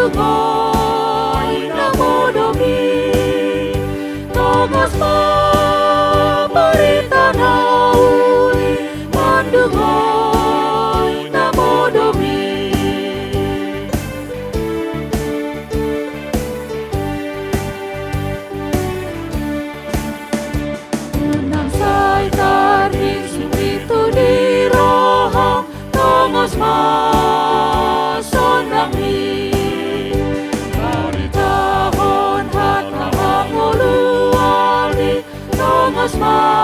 Kurgai namoromi, todos us more.